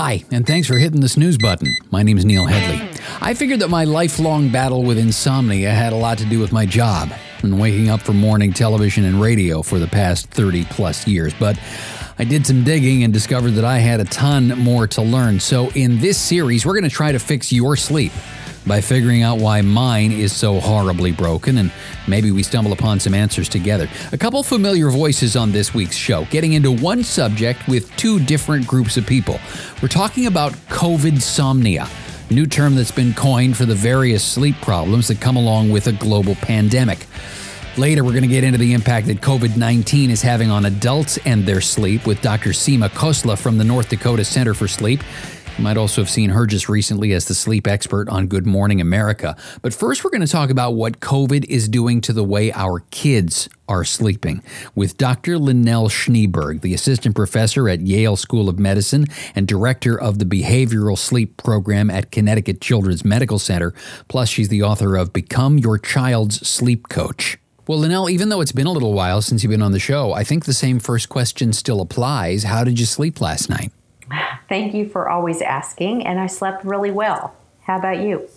Hi, and thanks for hitting the snooze button. My name's Neil Hedley. I figured that my lifelong battle with insomnia had a lot to do with my job and waking up for morning television and radio for the past 30 plus years, but I did some digging and discovered that I had a ton more to learn. So, in this series, we're going to try to fix your sleep by figuring out why mine is so horribly broken, and maybe we stumble upon some answers together. A couple familiar voices on this week's show, getting into one subject with two different groups of people. We're talking about COVIDsomnia, new term that's been coined for the various sleep problems that come along with a global pandemic. Later, we're going to get into the impact that COVID 19 is having on adults and their sleep with Dr. Seema Khosla from the North Dakota Center for Sleep. You might also have seen her just recently as the sleep expert on Good Morning America. But first, we're going to talk about what COVID is doing to the way our kids are sleeping with Dr. Lynelle Schneeberg, the assistant professor at Yale School of Medicine and director of the behavioral sleep program at Connecticut Children's Medical Center. Plus, she's the author of Become Your Child's Sleep Coach. Well, Lynelle, even though it's been a little while since you've been on the show, I think the same first question still applies. How did you sleep last night? Thank you for always asking, and I slept really well. How about you?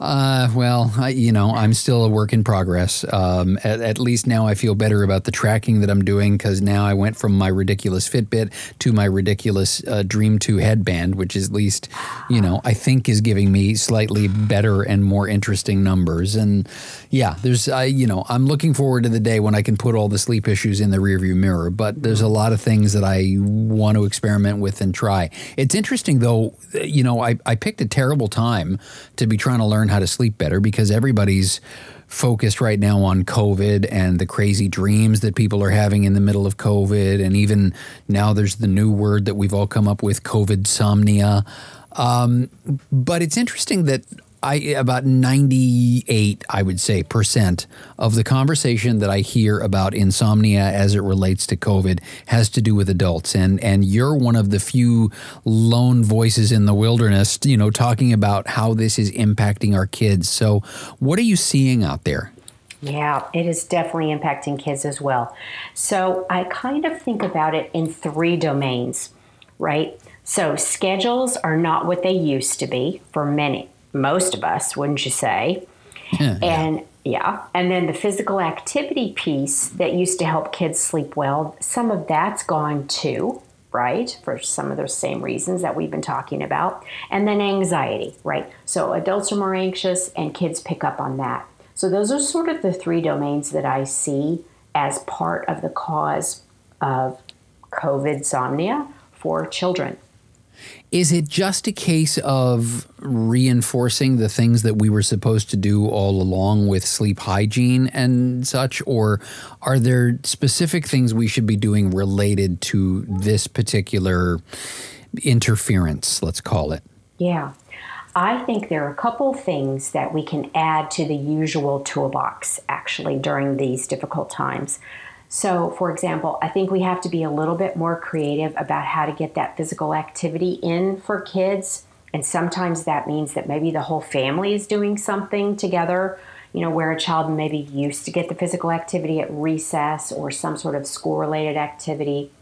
Uh, well, I, you know, I'm still a work in progress. Um, at, at, least now I feel better about the tracking that I'm doing because now I went from my ridiculous Fitbit to my ridiculous uh, Dreem 2 headband, which is at least, you know, I think is giving me slightly better and more interesting numbers. And yeah, there's, I, you know, I'm looking forward to the day when I can put all the sleep issues in the rearview mirror. But there's a lot of things that I want to experiment with and try. It's interesting though, you know, I, I picked a terrible time to be trying to learn how to sleep better because everybody's focused right now on COVID and the crazy dreams that people are having in the middle of COVID. And even now there's the new word that we've all come up with COVIDsomnia. Um, but it's interesting that I about 98 I would say percent of the conversation that I hear about insomnia as it relates to COVID has to do with adults and and you're one of the few lone voices in the wilderness you know talking about how this is impacting our kids so what are you seeing out there yeah, it is definitely impacting kids as well. So I kind of think about it in three domains, right? So schedules are not what they used to be for many most of us, wouldn't you say? Yeah, and yeah, and then the physical activity piece that used to help kids sleep well, some of that's gone too, right? For some of those same reasons that we've been talking about. And then anxiety, right? So adults are more anxious and kids pick up on that. So those are sort of the three domains that I see as part of the cause of COVIDsomnia for children. Is it just a case of reinforcing the things that we were supposed to do all along with sleep hygiene and such? Or are there specific things we should be doing related to this particular interference, let's call it? Yeah. I think there are a couple things that we can add to the usual toolbox actually during these difficult times. So, for example, I think we have to be a little bit more creative about how to get that physical activity in for kids. And sometimes that means that maybe the whole family is doing something together, you know, where a child maybe used to get the physical activity at recess or some sort of school related activity.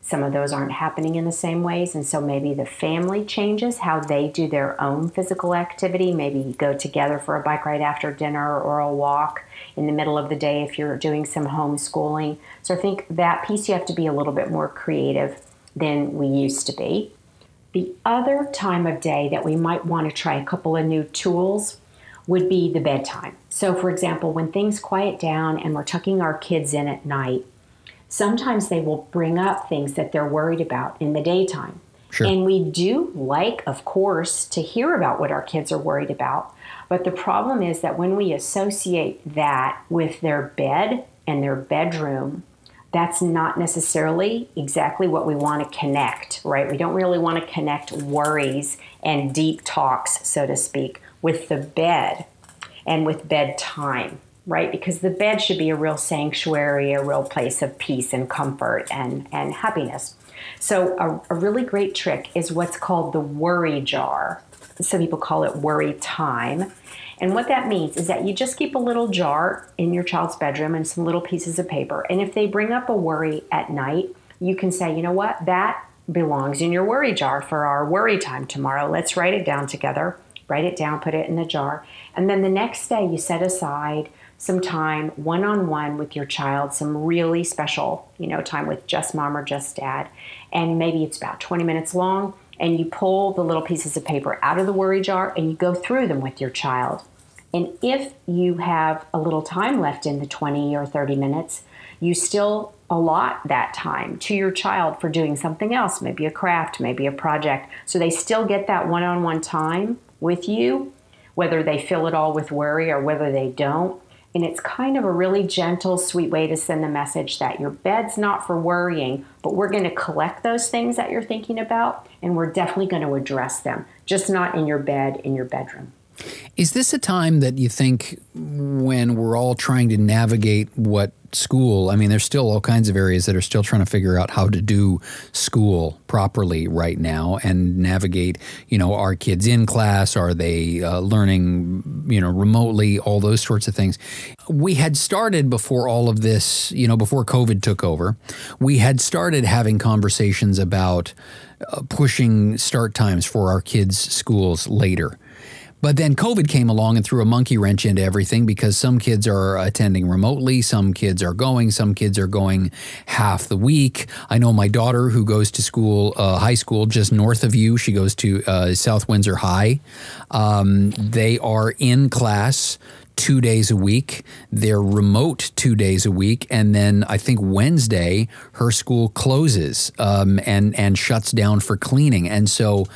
Some of those aren't happening in the same ways. And so maybe the family changes how they do their own physical activity. Maybe go together for a bike ride after dinner or a walk in the middle of the day if you're doing some homeschooling. So I think that piece you have to be a little bit more creative than we used to be. The other time of day that we might want to try a couple of new tools would be the bedtime. So, for example, when things quiet down and we're tucking our kids in at night, sometimes they will bring up things that they're worried about in the daytime. Sure. And we do like, of course, to hear about what our kids are worried about. But the problem is that when we associate that with their bed and their bedroom, that's not necessarily exactly what we want to connect, right? We don't really want to connect worries and deep talks, so to speak, with the bed and with bedtime, right? Because the bed should be a real sanctuary, a real place of peace and comfort and, and happiness. So, a, a really great trick is what's called the worry jar some people call it worry time. And what that means is that you just keep a little jar in your child's bedroom and some little pieces of paper. And if they bring up a worry at night, you can say, you know what, that belongs in your worry jar for our worry time tomorrow. Let's write it down together. Write it down, put it in the jar. And then the next day, you set aside some time one on one with your child, some really special, you know, time with just mom or just dad. And maybe it's about 20 minutes long. And you pull the little pieces of paper out of the worry jar and you go through them with your child. And if you have a little time left in the 20 or 30 minutes, you still allot that time to your child for doing something else, maybe a craft, maybe a project. So they still get that one on one time with you, whether they fill it all with worry or whether they don't. And it's kind of a really gentle, sweet way to send the message that your bed's not for worrying, but we're going to collect those things that you're thinking about and we're definitely going to address them, just not in your bed, in your bedroom. Is this a time that you think when we're all trying to navigate what school, I mean, there's still all kinds of areas that are still trying to figure out how to do school properly right now and navigate, you know, are kids in class? Are they uh, learning, you know, remotely? All those sorts of things. We had started before all of this, you know, before COVID took over, we had started having conversations about uh, pushing start times for our kids' schools later. But then COVID came along and threw a monkey wrench into everything because some kids are attending remotely, some kids are going, some kids are going half the week. I know my daughter who goes to school, uh, high school just north of you, she goes to uh, South Windsor High. Um, they are in class two days a week. They're remote two days a week, and then I think Wednesday her school closes um, and and shuts down for cleaning. And so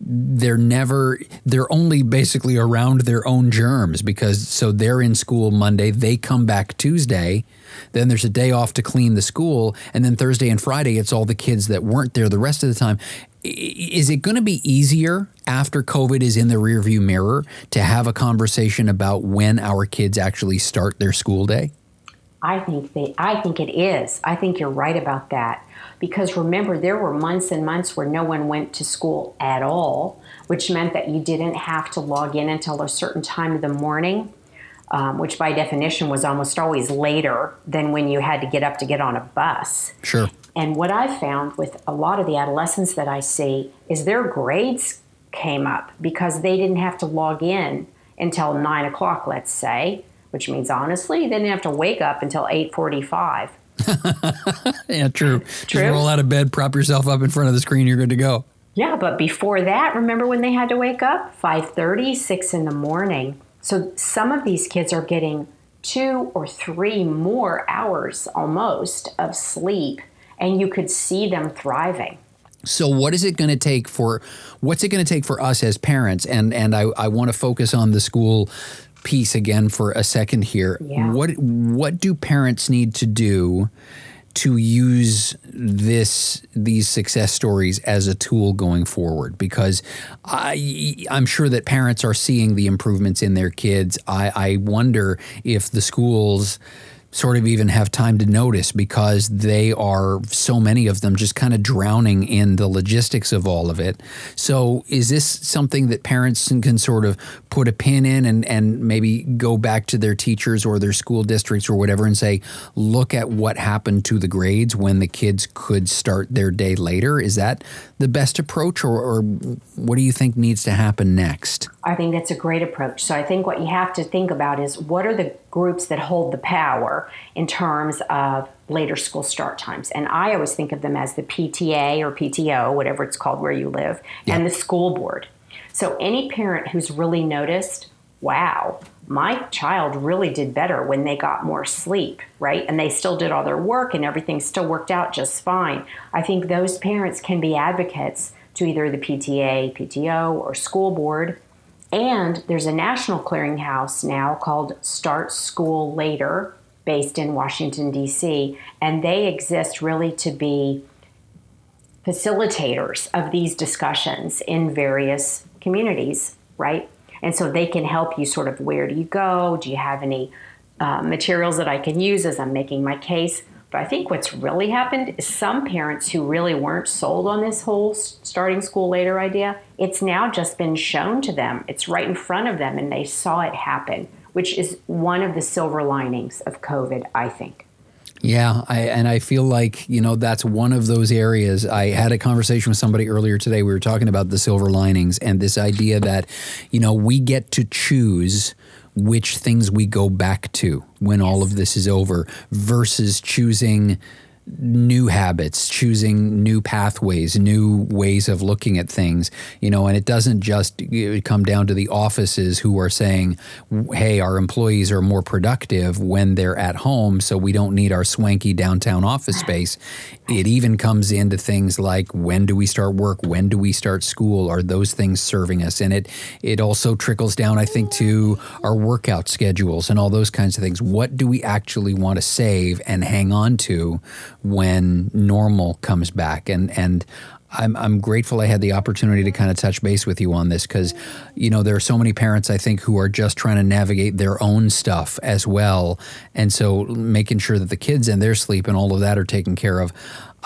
they're never they're only basically around their own germs because so they're in school Monday, they come back Tuesday, then there's a day off to clean the school, and then Thursday and Friday it's all the kids that weren't there the rest of the time. Is it going to be easier after COVID is in the rearview mirror to have a conversation about when our kids actually start their school day? I think they I think it is. I think you're right about that. Because remember, there were months and months where no one went to school at all, which meant that you didn't have to log in until a certain time of the morning, um, which by definition was almost always later than when you had to get up to get on a bus. Sure. And what I've found with a lot of the adolescents that I see is their grades came up because they didn't have to log in until nine o'clock, let's say, which means honestly, they didn't have to wake up until eight forty-five yeah, true. true. Just roll out of bed, prop yourself up in front of the screen, you're good to go. Yeah, but before that, remember when they had to wake up? 5:30, 6 in the morning. So some of these kids are getting two or three more hours almost of sleep, and you could see them thriving. So what is it going to take for what's it going to take for us as parents and and I, I want to focus on the school piece again for a second here. Yeah. What what do parents need to do to use this these success stories as a tool going forward? Because I I'm sure that parents are seeing the improvements in their kids. I, I wonder if the schools sort of even have time to notice because they are so many of them just kind of drowning in the logistics of all of it. So, is this something that parents can sort of put a pin in and, and maybe go back to their teachers or their school districts or whatever and say, look at what happened to the grades when the kids could start their day later? Is that the best approach, or, or what do you think needs to happen next? I think that's a great approach. So, I think what you have to think about is what are the groups that hold the power in terms of later school start times. And I always think of them as the PTA or PTO, whatever it's called where you live, yeah. and the school board. So any parent who's really noticed, wow, my child really did better when they got more sleep, right? And they still did all their work and everything still worked out just fine. I think those parents can be advocates to either the PTA, PTO, or school board and there's a national clearinghouse now called Start School Later, based in Washington, D.C., and they exist really to be facilitators of these discussions in various communities, right? And so they can help you sort of where do you go? Do you have any uh, materials that I can use as I'm making my case? But I think what's really happened is some parents who really weren't sold on this whole starting school later idea, it's now just been shown to them. It's right in front of them and they saw it happen, which is one of the silver linings of COVID, I think. Yeah, I, and I feel like you know that's one of those areas. I had a conversation with somebody earlier today. We were talking about the silver linings and this idea that you know we get to choose which things we go back to when all of this is over versus choosing new habits, choosing new pathways, new ways of looking at things, you know, and it doesn't just come down to the offices who are saying, hey, our employees are more productive when they're at home, so we don't need our swanky downtown office space. It even comes into things like when do we start work? When do we start school? Are those things serving us? And it it also trickles down, I think, to our workout schedules and all those kinds of things. What do we actually want to save and hang on to when normal comes back. And and I'm, I'm grateful I had the opportunity to kind of touch base with you on this because, you know, there are so many parents I think who are just trying to navigate their own stuff as well. And so making sure that the kids and their sleep and all of that are taken care of,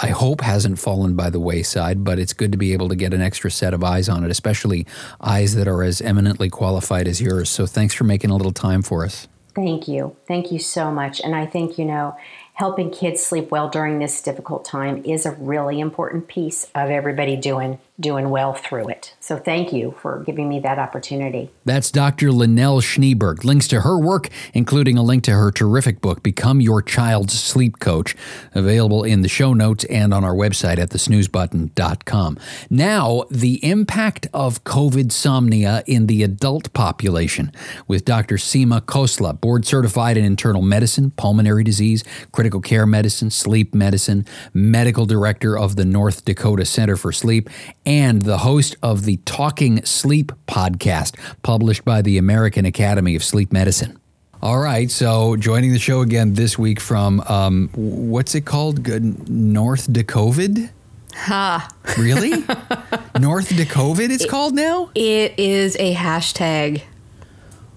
I hope hasn't fallen by the wayside, but it's good to be able to get an extra set of eyes on it, especially eyes that are as eminently qualified as yours. So thanks for making a little time for us. Thank you. Thank you so much. And I think, you know, helping kids sleep well during this difficult time is a really important piece of everybody doing doing well through it. So thank you for giving me that opportunity. That's Dr. Lynelle Schneeberg. Links to her work, including a link to her terrific book, Become Your Child's Sleep Coach, available in the show notes and on our website at thesnoozebutton.com. Now, the impact of COVIDsomnia in the adult population with Dr. Seema Khosla, board certified in internal medicine, pulmonary disease, critical care medicine, sleep medicine, medical director of the North Dakota Center for Sleep, and the host of the Talking Sleep podcast, published by the American Academy of Sleep Medicine. All right, so joining the show again this week from um, what's it called? North Dakota. Ha. Really? North Dakota it's it, called now? It is a hashtag.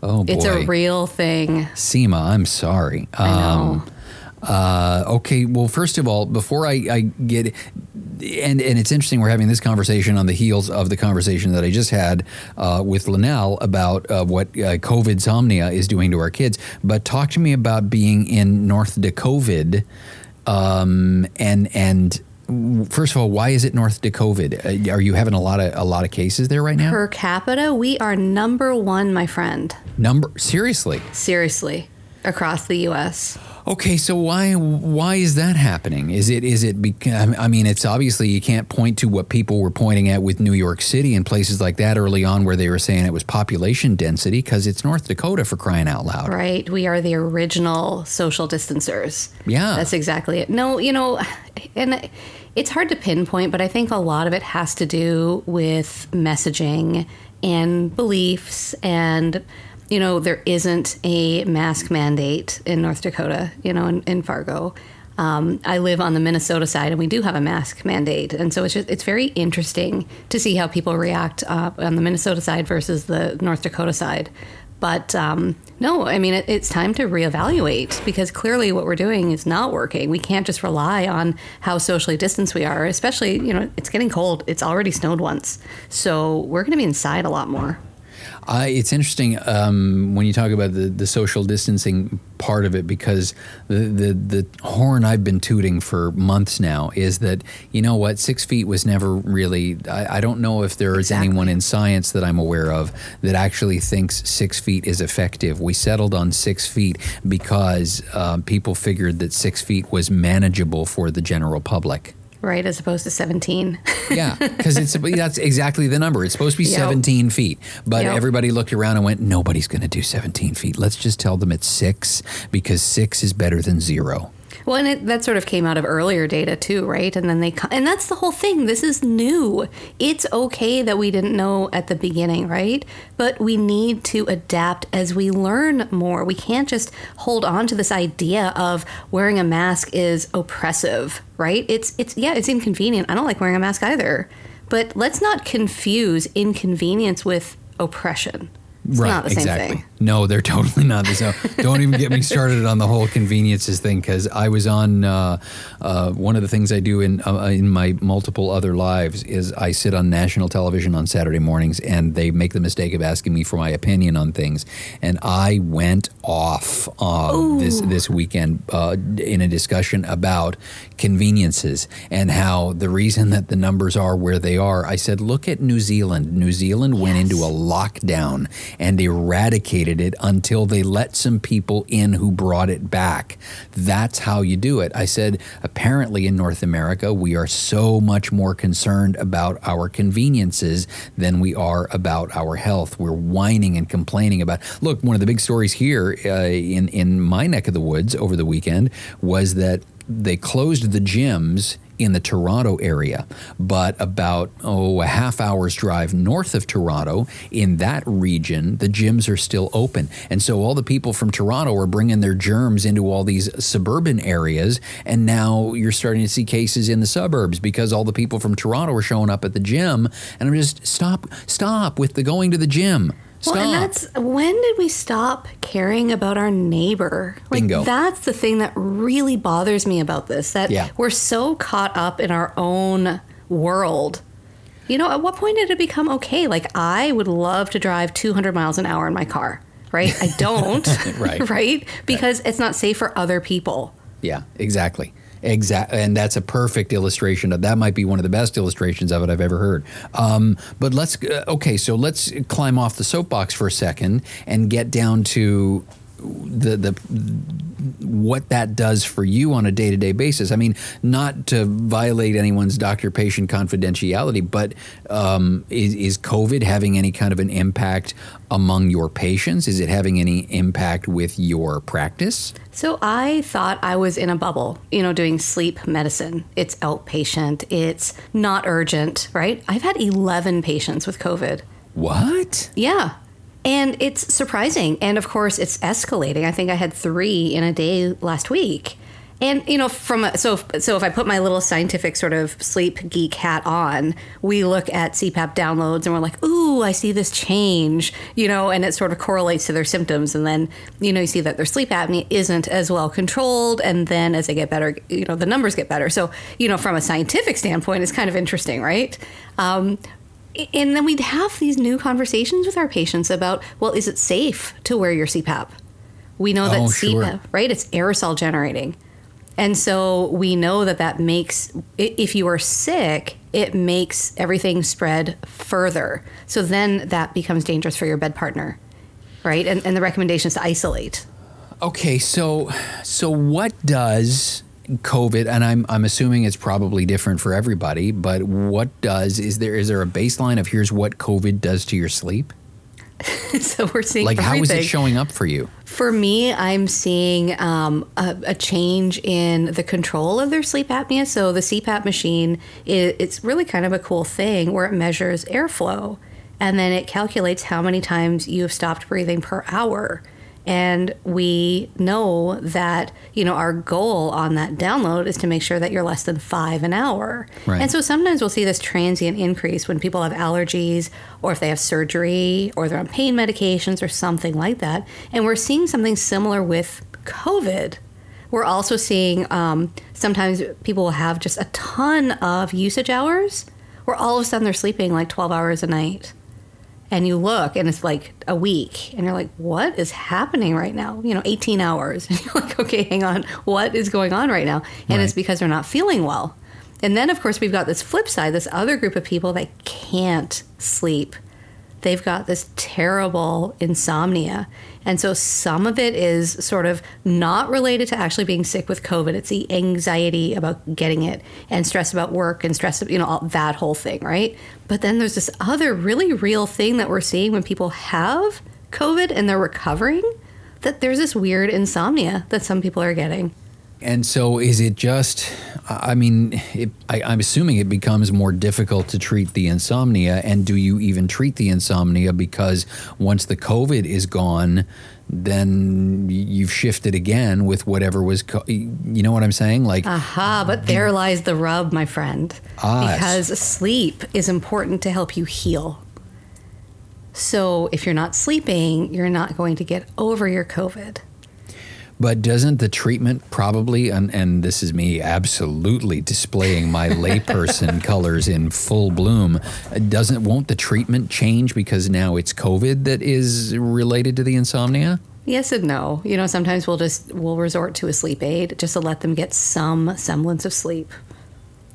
Oh boy. It's a real thing. Seema, I'm sorry. I know. Um, uh, okay, well, first of all, before I, I get and and it's interesting we're having this conversation on the heels of the conversation that I just had uh, with Lynelle about uh, what uh, COVIDsomnia is doing to our kids. But talk to me about being in North Dakota, um, and and first of all, why is it North Dakota? Uh, are you having a lot of a lot of cases there right now? Per capita, we are number one, my friend. Number seriously? Seriously, across the U.S. Okay, so why why is that happening? Is it is it because I mean it's obviously you can't point to what people were pointing at with New York City and places like that early on where they were saying it was population density because it's North Dakota for crying out loud. Right, we are the original social distancers. Yeah. That's exactly it. No, you know, and it's hard to pinpoint, but I think a lot of it has to do with messaging and beliefs and you know, there isn't a mask mandate in North Dakota, you know, in, in Fargo. Um, I live on the Minnesota side, and we do have a mask mandate, and so it's just it's very interesting to see how people react uh, on the Minnesota side versus the North Dakota side. But um, no, I mean it, it's time to reevaluate because clearly what we're doing is not working. We can't just rely on how socially distanced we are, especially you know it's getting cold. It's already snowed once, so we're going to be inside a lot more. Uh, it's interesting um, when you talk about the, the social distancing part of it because the, the, the horn I've been tooting for months now is that, you know what, six feet was never really, I, I don't know if there is exactly. anyone in science that I'm aware of that actually thinks six feet is effective. We settled on six feet because uh, people figured that six feet was manageable for the general public right as opposed to 17 yeah because it's that's exactly the number it's supposed to be yep. 17 feet but yep. everybody looked around and went nobody's going to do 17 feet let's just tell them it's six because six is better than zero well, and it, that sort of came out of earlier data too, right? And then they and that's the whole thing. This is new. It's okay that we didn't know at the beginning, right? But we need to adapt as we learn more. We can't just hold on to this idea of wearing a mask is oppressive, right? It's it's yeah, it's inconvenient. I don't like wearing a mask either. But let's not confuse inconvenience with oppression. It's right, not the same exactly. Thing. No, they're totally not. So don't even get me started on the whole conveniences thing because I was on uh, uh, one of the things I do in uh, in my multiple other lives is I sit on national television on Saturday mornings and they make the mistake of asking me for my opinion on things, and I went off uh, this this weekend uh, in a discussion about conveniences and how the reason that the numbers are where they are. I said, look at New Zealand. New Zealand went into a lockdown and eradicated it until they let some people in who brought it back. That's how you do it. I said, apparently in North America, we are so much more concerned about our conveniences than we are about our health. We're whining and complaining about. Look, one of the big stories here uh, in in my neck of the woods over the weekend was that they closed the gyms in the Toronto area, but about oh a half hour's drive north of Toronto, in that region, the gyms are still open, and so all the people from Toronto are bringing their germs into all these suburban areas, and now you're starting to see cases in the suburbs because all the people from Toronto are showing up at the gym, and I'm just stop stop with the going to the gym. Stop. Well, and that's when did we stop caring about our neighbor? Like Bingo. that's the thing that really bothers me about this that Yeah. we're so caught up in our own world. You know, at what point did it become okay? Like I would love to drive 200 miles an hour in my car, right? I don't. Right. right? Because it's not safe for other people. Yeah, exactly. Exact, and that's a perfect illustration of that. Might be one of the best illustrations of it I've ever heard. Um, but let's uh, okay, so let's climb off the soapbox for a second and get down to the the what that does for you on a day to day basis. I mean, not to violate anyone's doctor patient confidentiality, but um, is, is COVID having any kind of an impact among your patients? Is it having any impact with your practice? So I thought I was in a bubble, you know, doing sleep medicine. It's outpatient, it's not urgent, right? I've had 11 patients with COVID. What? Yeah. And it's surprising. And of course, it's escalating. I think I had three in a day last week. And you know, from a, so so if I put my little scientific sort of sleep geek hat on, we look at CPAP downloads and we're like, "Ooh, I see this change," you know, and it sort of correlates to their symptoms. And then you know, you see that their sleep apnea isn't as well controlled, and then as they get better, you know, the numbers get better. So you know, from a scientific standpoint, it's kind of interesting, right? Um, and then we'd have these new conversations with our patients about, well, is it safe to wear your CPAP? We know that Oh, CPAP, sure. right? It's aerosol generating. And so we know that that makes, if you are sick, it makes everything spread further. So then that becomes dangerous for your bed partner, right? And, and the recommendation is to isolate. Okay, so so what does COVID and I'm I'm assuming it's probably different for everybody, but what does is there is there a baseline of here's what COVID does to your sleep? so we're seeing Like how is it showing up for you? For me, I'm seeing um, a, a change in the control of their sleep apnea. So the CPAP machine, i it's really kind of a cool thing where it measures airflow, and then it calculates how many times you have stopped breathing per hour. And we know that you know our goal on that download is to make sure that you're less than five an hour. Right. And so sometimes we'll see this transient increase when people have allergies or if they have surgery or they're on pain medications or something like that. And we're seeing something similar with COVID. We're also seeing um, sometimes people will have just a ton of usage hours where all of a sudden they're sleeping like 12 hours a night. And you look and it's like a week and you're like, what is happening right now? You know, 18 hours. And you're like, okay, hang on. What is going on right now? And it's because they're not feeling well. And then, of course, we've got this flip side, this other group of people that can't sleep. They've got this terrible insomnia. And so some of it is sort of not related to actually being sick with COVID. It's the anxiety about getting it and stress about work and stress, you know, all, that whole thing, right? But then there's this other really real thing that we're seeing when people have COVID and they're recovering that there's this weird insomnia that some people are getting. And so, is it just? I mean, it, I, I'm assuming it becomes more difficult to treat the insomnia. And do you even treat the insomnia because once the COVID is gone, then you've shifted again with whatever was. Co- you know what I'm saying? Like, Aha, but there lies the rub, my friend. Ah, because sleep is important to help you heal. So if you're not sleeping, you're not going to get over your COVID. But doesn't the treatment probably, and, and this is me absolutely displaying my layperson colors in full bloom, doesn't won't the treatment change because now it's COVID that is related to the insomnia? Yes and no. You know, sometimes we'll just we'll resort to a sleep aid just to let them get some semblance of sleep.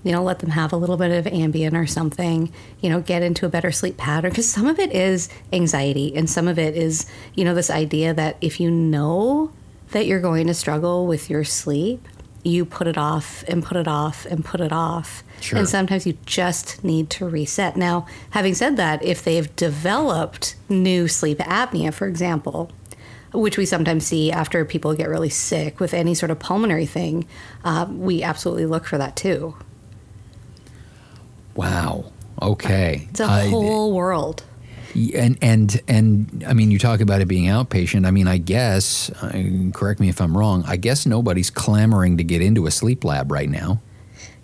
You know, let them have a little bit of Ambien or something, you know, get into a better sleep pattern because some of it is anxiety and some of it is, you know, this idea that if you know that you're going to struggle with your sleep, you put it off and put it off and put it off. Sure. And sometimes you just need to reset. Now, having said that, if they've developed new sleep apnea, for example, which we sometimes see after people get really sick with any sort of pulmonary thing, uh, we absolutely look for that too. Wow. Okay. It's a I- whole world. And and and I mean, you talk about it being outpatient. I mean, I guess. Uh, correct me if I'm wrong. I guess nobody's clamoring to get into a sleep lab right now.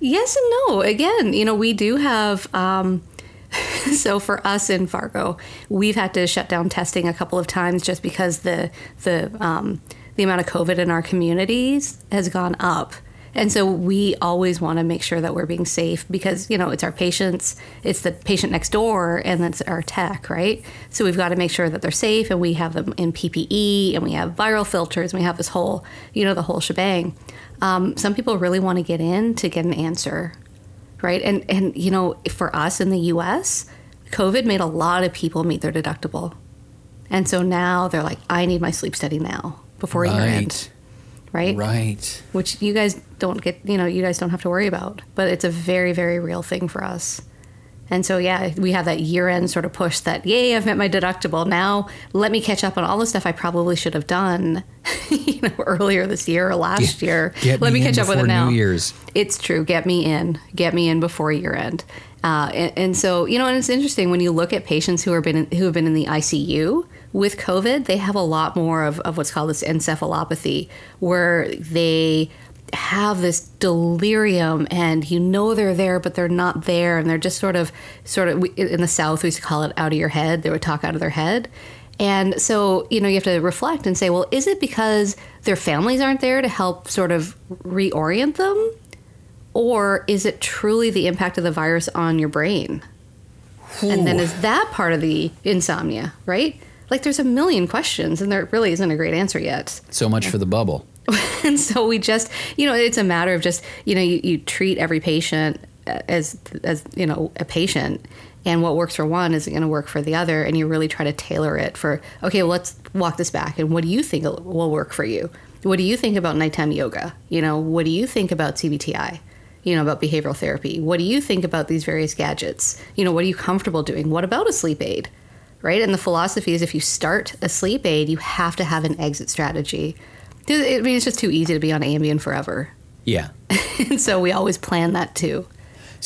Yes and no. Again, you know, we do have. Um, so for us in Fargo, we've had to shut down testing a couple of times just because the the um, the amount of COVID in our communities has gone up. And so we always want to make sure that we're being safe because, you know, it's our patients, it's the patient next door, and it's our tech, right? So we've got to make sure that they're safe and we have them in PPE and we have viral filters and we have this whole, you know, the whole shebang. Um, some people really want to get in to get an answer, right? And, and, you know, for us in the US, COVID made a lot of people meet their deductible. And so now they're like, I need my sleep study now before year end, right? Right. which you guys don't get you know you guys don't have to worry about but it's a very very real thing for us. And so yeah we have that year end sort of push that yay i've met my deductible. Now let me catch up on all the stuff i probably should have done you know earlier this year or last year. Get let me, in catch up with it now New Year's. it's true. Get me in. Get me in before year end. Uh, and, and so you know and it's interesting when you look at patients who have been in, who have been in the icu with covid they have a lot more of, of what's called this encephalopathy where they have this delirium and you know they're there but they're not there. And they're just sort of sort of in the south we used to call it out of your head. They would talk out of their head. And so you know you have to reflect and say well is it because their families aren't there to help sort of reorient them? Or is it truly the impact of the virus on your brain? And then is that part of the insomnia right like there's a million questions and there really isn't a great answer yet. So much for the bubble. and so we just you know it's a matter of just you know you, you treat every patient uh, as as you know a patient and what works for one isn't going to work for the other and you really try to tailor it for okay well, let's walk this back and what do you think will work for you? What do you think about nighttime yoga? You know what do you think about cbti you know about behavioral therapy? What do you think about these various gadgets? You know what are you comfortable doing? What about a sleep aid right and the philosophy is if you start a sleep aid you have to have an exit strategy I mean, it's just too easy to be on Ambien forever. Yeah. And so we always plan that too.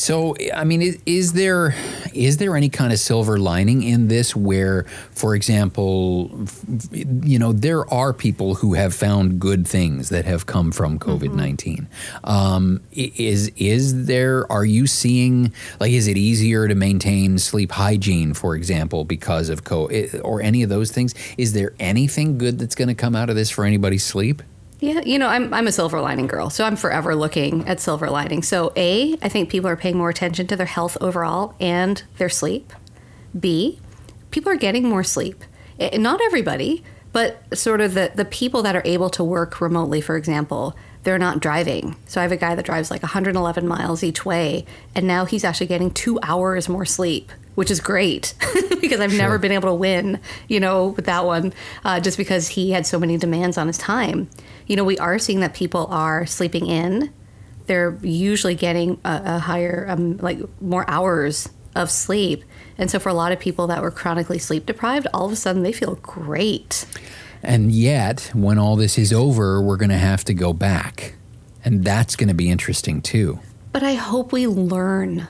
So, I mean, is, is there is there any kind of silver lining in this where, for example, you know, there are people who have found good things that have come from COVID 19 Um, is is there? Are you seeing like is it easier to maintain sleep hygiene, for example, because of COVID or any of those things? Is there anything good that's going to come out of this for anybody's sleep? Yeah, you know, I'm, I'm a silver lining girl, so I'm forever looking at silver lining. So, A, I think people are paying more attention to their health overall and their sleep. B, people are getting more sleep. Eh, Not everybody, but sort of the, the people that are able to work remotely, for example, they're not driving. So I have a guy that drives like 111 miles each way, and now he's actually getting two hours more sleep, which is great because I've never been able to win, you know, with that one, uh, just because he had so many demands on his time. You know, we are seeing that people are sleeping in. They're usually getting a, a higher, um, like more hours of sleep. And so for a lot of people that were chronically sleep deprived, all of a sudden they feel great. And yet, when all this is over, we're going to have to go back. And that's going to be interesting too. But I hope we learn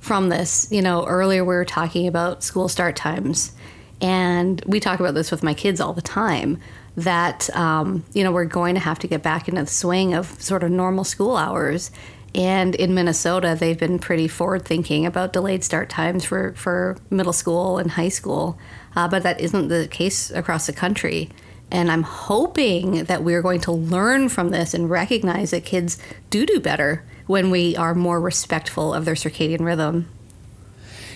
from this. You know, earlier we were talking about school start times, and we talk about this with my kids all the time that, um, you know, we're going to have to get back into the swing of sort of normal school hours. And in Minnesota, they've been pretty forward thinking about delayed start times for, for middle school and high school. Uh, but that isn't the case across the country. And I'm hoping that we're going to learn from this and recognize that kids do do better when we are more respectful of their circadian rhythm.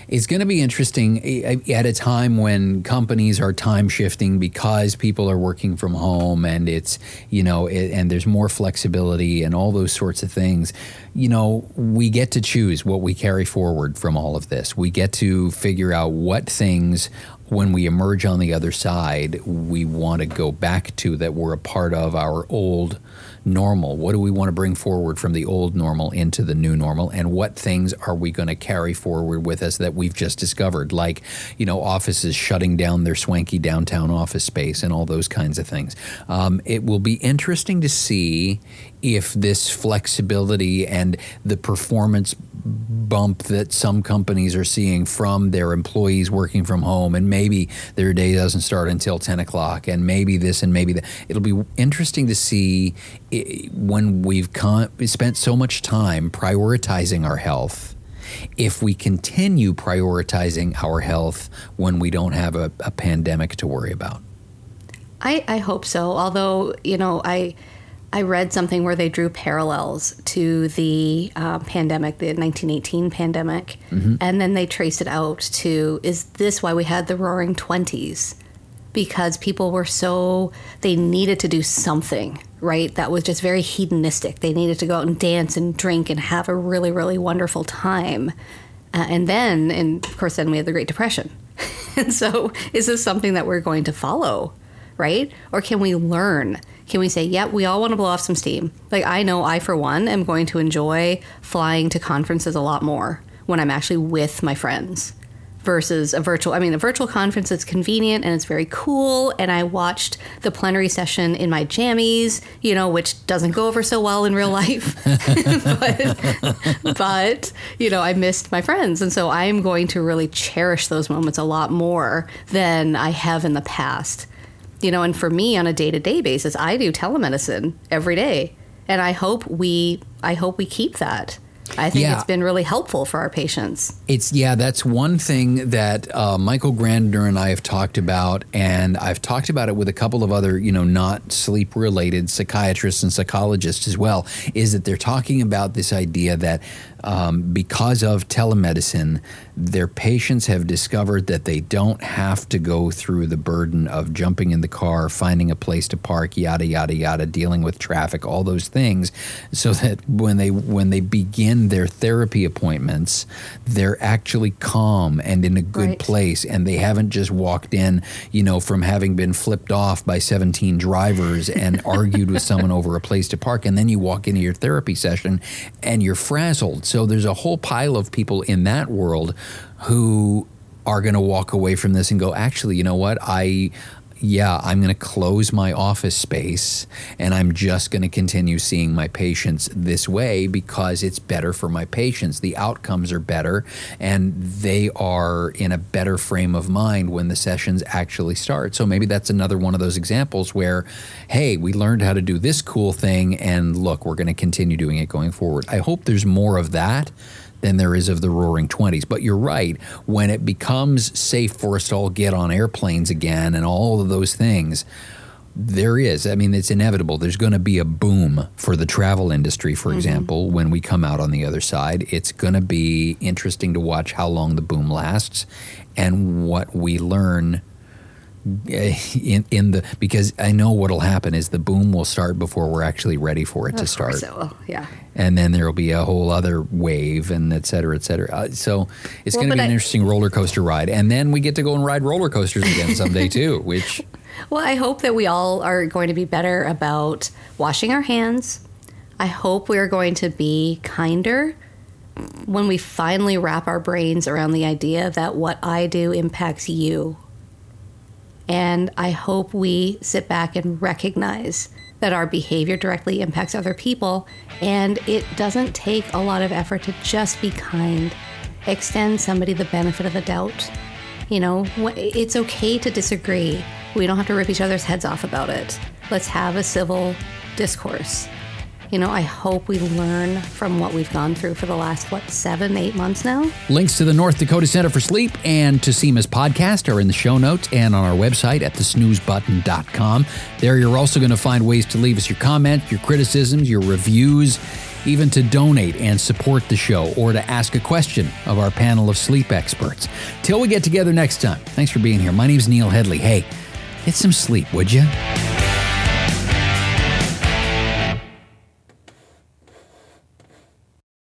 It's going to be interesting eh, eh, at a time when companies are time shifting because people are working from home and it's, you know, it, and there's more flexibility and all those sorts of things. You know, we get to choose what we carry forward from all of this. We get to figure out what things when we emerge on the other side, we want to go back to that were a part of our old normal? What do we want to bring forward from the old normal into the new normal? And what things are we going to carry forward with us that we've just discovered? Like, you know, offices shutting down their swanky downtown office space and all those kinds of things. Um, it will be interesting to see if this flexibility and the performance bump that some companies are seeing from their employees working from home, and maybe their day doesn't start until 10 o'clock, and maybe this and maybe that. It'll be interesting to see when we've con- spent so much time prioritizing our health. If we continue prioritizing our health when we don't have a, a pandemic to worry about. I, I hope so. Although, you know, I I read something where they drew parallels to the uh, pandemic, the 1918 pandemic, mm-hmm. and then they traced it out to is this why we had the roaring 20s? Because people were so, they needed to do something, right? That was just very hedonistic. They needed to go out and dance and drink and have a really, really wonderful time. Uh, and then, and of course, then we had the Great Depression. and so, is this something that we're going to follow, right? Or can we learn? Can we say, yep, we all want to blow off some steam? Like, I know I, for one, am going to enjoy flying to conferences a lot more when I'm actually with my friends versus a virtual. I mean, a virtual conference is convenient and it's very cool. And I watched the plenary session in my jammies, you know, which doesn't go over so well in real life. but, but, you know, I missed my friends. And so I'm going to really cherish those moments a lot more than I have in the past you know, and for me on a day to day basis, I do telemedicine every day. And I hope we I hope we keep that. I think yeah. it's been really helpful for our patients. It's yeah, that's one thing that uh, Michael Grandner and I have talked about, and I've talked about it with a couple of other, you know, not sleep related psychiatrists and psychologists as well. Is that they're talking about this idea that um, because of telemedicine, their patients have discovered that they don't have to go through the burden of jumping in the car, finding a place to park, yada yada yada, dealing with traffic, all those things, so that when they when they begin their therapy appointments, they're actually calm and in a good right. place, and they haven't just walked in, you know, from having been flipped off by 17 drivers and argued with someone over a place to park, and then you walk into your therapy session and you're frazzled so there's a whole pile of people in that world who are going to walk away from this and go, actually, you know what? I yeah, I'm going to close my office space and I'm just going to continue seeing my patients this way because it's better for my patients. The outcomes are better and they are in a better frame of mind when the sessions actually start. So maybe that's another one of those examples where, hey, we learned how to do this cool thing and look, we're going to continue doing it going forward. I hope there's more of that than there is of the roaring 20s. But you're right, when it becomes safe for us to all get on airplanes again and all of those things, there is. I mean, it's inevitable. There's going to be a boom for the travel industry, for mm-hmm. example, when we come out on the other side. It's going to be interesting to watch how long the boom lasts and what we learn in in the because I know what'll happen is the boom will start before we're actually ready for it of to start. So yeah. And then there will be a whole other wave and et cetera, et cetera. Uh, so it's well, going to be an I, interesting roller coaster ride. And then we get to go and ride roller coasters again someday too, which. Well, I hope that we all are going to be better about washing our hands. I hope we are going to be kinder when we finally wrap our brains around the idea that what I do impacts you and I hope we sit back and recognize that our behavior directly impacts other people. And it doesn't take a lot of effort to just be kind, extend somebody the benefit of the doubt. You know, it's okay to disagree. We don't have to rip each other's heads off about it. Let's have a civil discourse. You know, I hope we learn from what we've gone through for the last, what, seven, eight months now? Links to the North Dakota Center for Sleep and to Seema's podcast are in the show notes and on our website at thesnoozebutton.com. There you're also going to find ways to leave us your comments, your criticisms, your reviews, even to donate and support the show or to ask a question of our panel of sleep experts. Till we get together next time, thanks for being here. My name's Neil Hedley. Hey, get some sleep, would you?